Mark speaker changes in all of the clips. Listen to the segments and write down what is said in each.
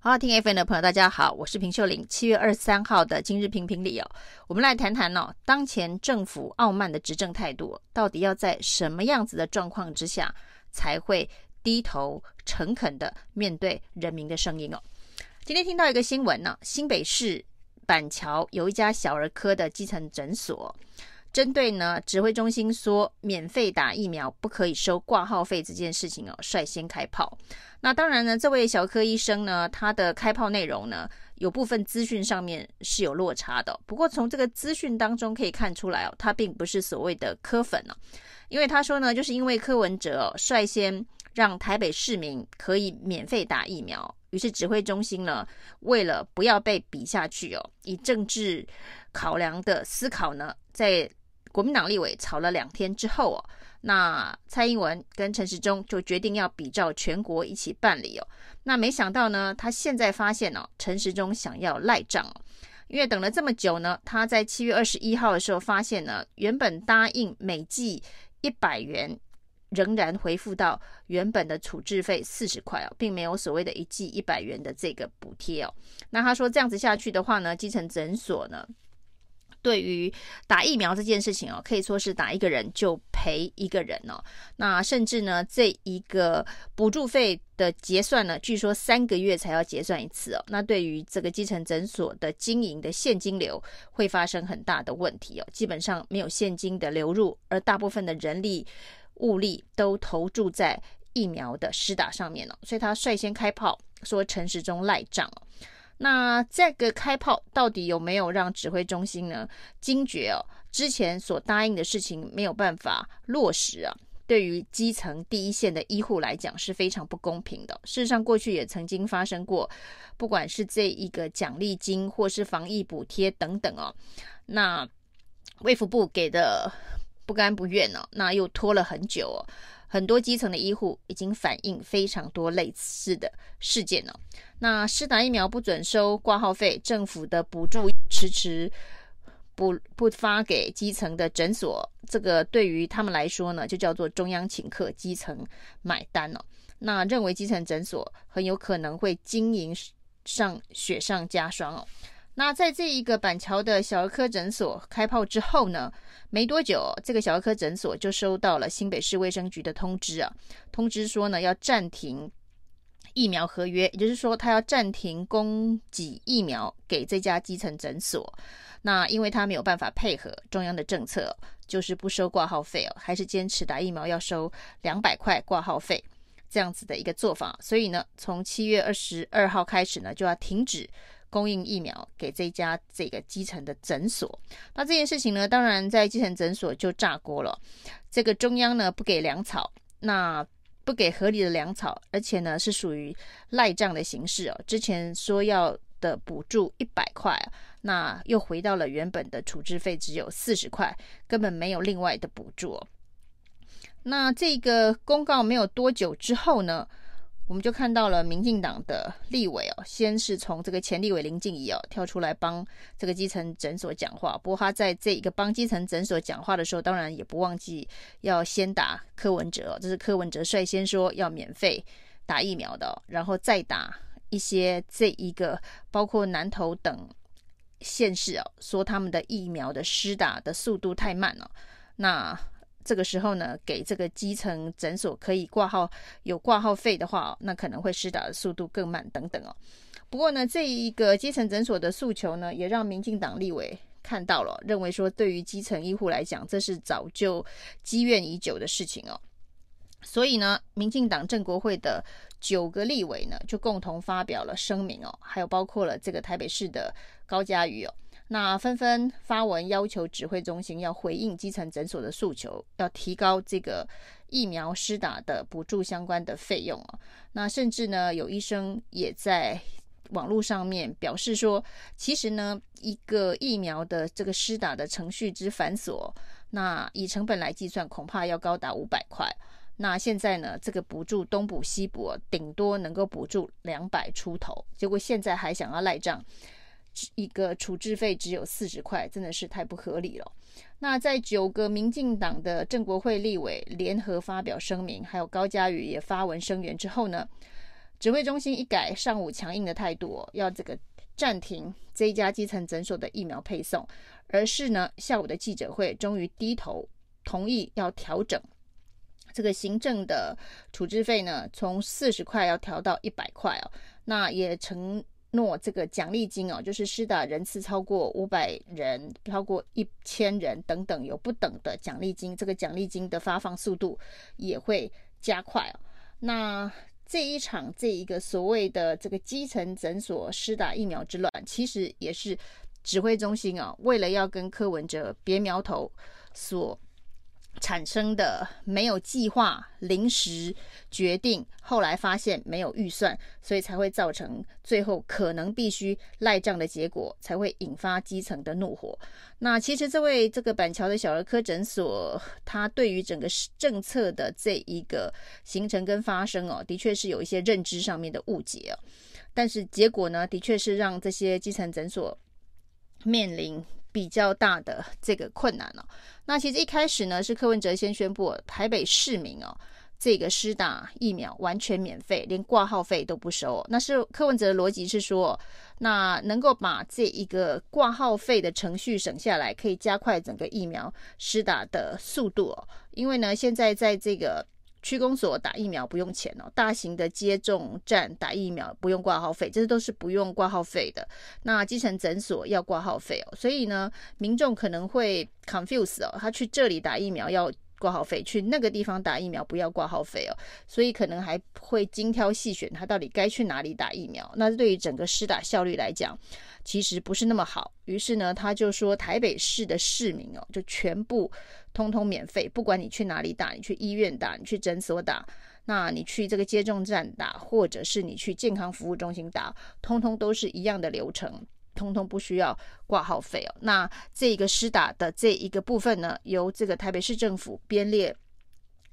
Speaker 1: 好，好听 FM 的朋友，大家好，我是平秀玲。七月二十三号的今日评评理哦，我们来谈谈哦，当前政府傲慢的执政态度，到底要在什么样子的状况之下才会低头诚恳的面对人民的声音哦？今天听到一个新闻呢，新北市板桥有一家小儿科的基层诊所。针对呢，指挥中心说免费打疫苗不可以收挂号费这件事情哦，率先开炮。那当然呢，这位小科医生呢，他的开炮内容呢，有部分资讯上面是有落差的。不过从这个资讯当中可以看出来哦，他并不是所谓的柯粉哦，因为他说呢，就是因为柯文哲哦，率先让台北市民可以免费打疫苗，于是指挥中心呢，为了不要被比下去哦，以政治考量的思考呢，在国民党立委吵了两天之后哦，那蔡英文跟陈时中就决定要比照全国一起办理哦。那没想到呢，他现在发现哦，陈时中想要赖账哦，因为等了这么久呢，他在七月二十一号的时候发现呢，原本答应每季一百元，仍然回复到原本的处置费四十块哦，并没有所谓的一季一百元的这个补贴哦。那他说这样子下去的话呢，基层诊所呢，对于打疫苗这件事情哦，可以说是打一个人就赔一个人哦。那甚至呢，这一个补助费的结算呢，据说三个月才要结算一次哦。那对于这个基层诊所的经营的现金流会发生很大的问题哦。基本上没有现金的流入，而大部分的人力物力都投注在疫苗的施打上面了哦。所以他率先开炮说陈时中赖账。那这个开炮到底有没有让指挥中心呢惊觉哦？之前所答应的事情没有办法落实啊，对于基层第一线的医护来讲是非常不公平的。事实上，过去也曾经发生过，不管是这一个奖励金或是防疫补贴等等哦，那卫福部给的不甘不愿哦，那又拖了很久哦。很多基层的医护已经反映非常多类似的事件了。那施打疫苗不准收挂号费，政府的补助迟迟不不发给基层的诊所，这个对于他们来说呢，就叫做中央请客，基层买单了。那认为基层诊所很有可能会经营上雪上加霜哦。那在这一个板桥的小儿科诊所开炮之后呢，没多久，这个小儿科诊所就收到了新北市卫生局的通知啊，通知说呢要暂停疫苗合约，也就是说他要暂停供给疫苗给这家基层诊所。那因为他没有办法配合中央的政策，就是不收挂号费哦，还是坚持打疫苗要收两百块挂号费这样子的一个做法，所以呢，从七月二十二号开始呢就要停止。供应疫苗给这家这个基层的诊所，那这件事情呢，当然在基层诊所就炸锅了。这个中央呢不给粮草，那不给合理的粮草，而且呢是属于赖账的形式哦。之前说要的补助一百块，那又回到了原本的处置费只有四十块，根本没有另外的补助。那这个公告没有多久之后呢，我们就看到了民进党的立委哦，先是从这个前立委林静怡哦跳出来帮这个基层诊所讲话。不过他在这一个帮基层诊所讲话的时候，当然也不忘记要先打柯文哲哦，这是柯文哲率先说要免费打疫苗的，然后再打一些这一个包括南投等县市哦，说他们的疫苗的施打的速度太慢了。那这个时候呢，给这个基层诊所可以挂号，有挂号费的话，那可能会施打的速度更慢等等哦。不过呢，这一个基层诊所的诉求呢，也让民进党立委看到了，认为说对于基层医护来讲，这是早就积怨已久的事情哦。所以呢，民进党政国会的九个立委呢，就共同发表了声明哦，还有包括了这个台北市的高嘉瑜哦。那纷纷发文要求指挥中心要回应基层诊所的诉求，要提高这个疫苗施打的补助相关的费用哦。那甚至呢，有医生也在网络上面表示说，其实呢，一个疫苗的这个施打的程序之繁琐，那以成本来计算，恐怕要高达五百块。那现在呢，这个补助东补西补，顶多能够补助两百出头，结果现在还想要赖账。一个处置费只有四十块，真的是太不合理了。那在九个民进党的正国会立委联合发表声明，还有高嘉瑜也发文声援之后呢，指挥中心一改上午强硬的态度，要这个暂停这一家基层诊所的疫苗配送，而是呢下午的记者会终于低头同意要调整这个行政的处置费呢，从四十块要调到一百块哦，那也承诺这个奖励金哦，就是施打人次超过五百人、超过一千人等等有不等的奖励金，这个奖励金的发放速度也会加快哦，那。这一场这一个所谓的这个基层诊所施打疫苗之乱，其实也是指挥中心啊，为了要跟柯文哲别苗头所。产生的没有计划、临时决定，后来发现没有预算，所以才会造成最后可能必须赖账的结果，才会引发基层的怒火。那其实这位这个板桥的小儿科诊所，他对于整个政策的这一个形成跟发生哦，的确是有一些认知上面的误解哦。但是结果呢，的确是让这些基层诊所面临。比较大的这个困难哦，那其实一开始呢，是柯文哲先宣布台北市民哦，这个施打疫苗完全免费，连挂号费都不收。那是柯文哲的逻辑是说，那能够把这一个挂号费的程序省下来，可以加快整个疫苗施打的速度哦。因为呢，现在在这个。区公所打疫苗不用钱哦，大型的接种站打疫苗不用挂号费，这些都是不用挂号费的。那基层诊所要挂号费哦，所以呢，民众可能会 confuse 哦，他去这里打疫苗要挂号费，去那个地方打疫苗不要挂号费哦，所以可能还会精挑细选，他到底该去哪里打疫苗。那对于整个施打效率来讲，其实不是那么好。于是呢，他就说台北市的市民哦，就全部。通通免费，不管你去哪里打，你去医院打，你去诊所打，那你去这个接种站打，或者是你去健康服务中心打，通通都是一样的流程，通通不需要挂号费哦。那这个施打的这一个部分呢，由这个台北市政府编列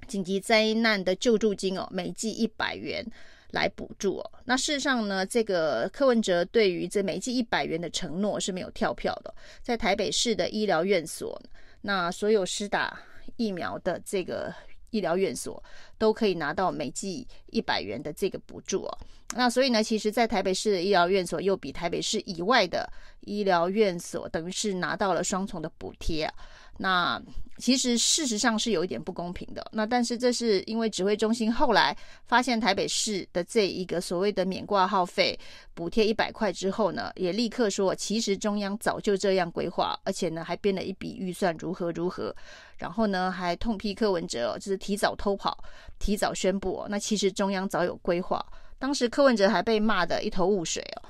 Speaker 1: 紧急灾难的救助金哦，每剂一百元来补助哦。那事实上呢，这个柯文哲对于这每剂一百元的承诺是没有跳票的，在台北市的医疗院所。那所有施打疫苗的这个医疗院所都可以拿到每剂一百元的这个补助哦。那所以呢，其实，在台北市的医疗院所又比台北市以外的医疗院所，等于是拿到了双重的补贴。那其实事实上是有一点不公平的。那但是这是因为指挥中心后来发现台北市的这一个所谓的免挂号费补贴一百块之后呢，也立刻说，其实中央早就这样规划，而且呢还编了一笔预算如何如何，然后呢还痛批柯文哲就是提早偷跑，提早宣布。那其实中央早有规划，当时柯文哲还被骂得一头雾水哦。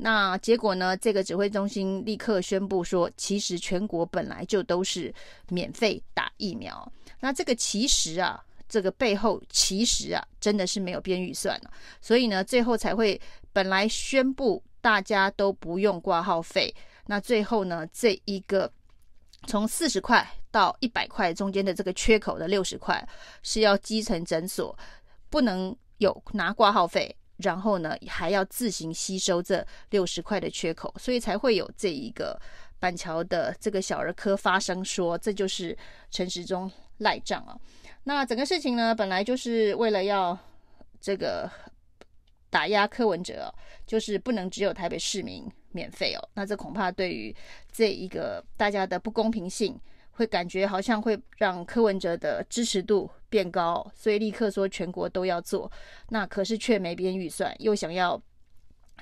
Speaker 1: 那结果呢？这个指挥中心立刻宣布说，其实全国本来就都是免费打疫苗。那这个其实啊，这个背后其实啊，真的是没有编预算了。所以呢，最后才会本来宣布大家都不用挂号费。那最后呢，这一个从四十块到一百块中间的这个缺口的六十块，是要基层诊所不能有拿挂号费。然后呢，还要自行吸收这六十块的缺口，所以才会有这一个板桥的这个小儿科发声说，这就是陈时中赖账啊。那整个事情呢，本来就是为了要这个打压柯文哲，就是不能只有台北市民免费哦。那这恐怕对于这一个大家的不公平性。会感觉好像会让柯文哲的支持度变高，所以立刻说全国都要做，那可是却没编预算，又想要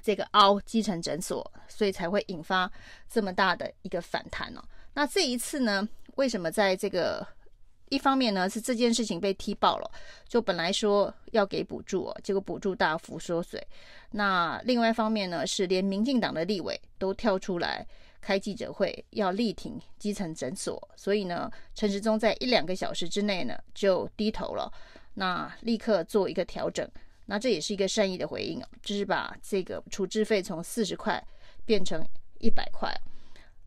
Speaker 1: 这个凹基层诊所，所以才会引发这么大的一个反弹哦。那这一次呢，为什么在这个一方面呢，是这件事情被踢爆了，就本来说要给补助哦，结果补助大幅缩水。那另外一方面呢，是连民进党的立委都跳出来。开记者会要力挺基层诊所，所以呢，陈时中在一两个小时之内呢就低头了，那立刻做一个调整，那这也是一个善意的回应啊，就是把这个处置费从四十块变成一百块。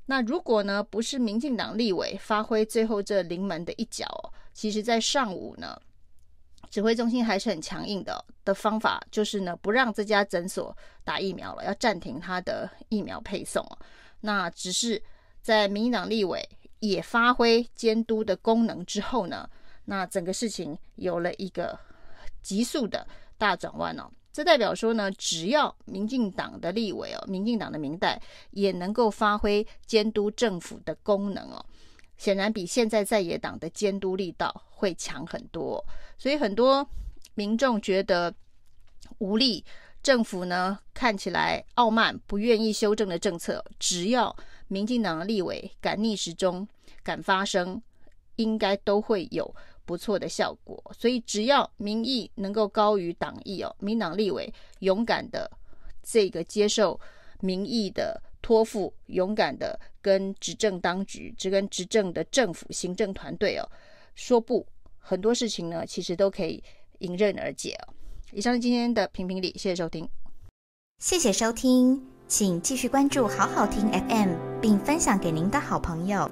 Speaker 1: 那如果呢不是民进党立委发挥最后这临门的一脚，其实在上午呢，指挥中心还是很强硬的的方法，就是呢不让这家诊所打疫苗了，要暂停他的疫苗配送。那只是在民进党立委也发挥监督的功能之后呢，那整个事情有了一个急速的大转弯哦。这代表说呢，只要民进党的立委哦，民进党的民代也能够发挥监督政府的功能哦，显然比现在在野党的监督力道会强很多。所以很多民众觉得无力，政府呢看起来傲慢，不愿意修正的政策，只要民进党的立委敢逆时钟、敢发声，应该都会有不错的效果，所以只要民意能够高于党意哦，民党立委勇敢的这个接受民意的托付，勇敢的跟执政当局、只跟执政的政府行政团队哦说不，很多事情呢其实都可以迎刃而解哦。以上是今天的评评理，谢谢收听，
Speaker 2: 谢谢收听，请继续关注好好听 FM，并分享给您的好朋友。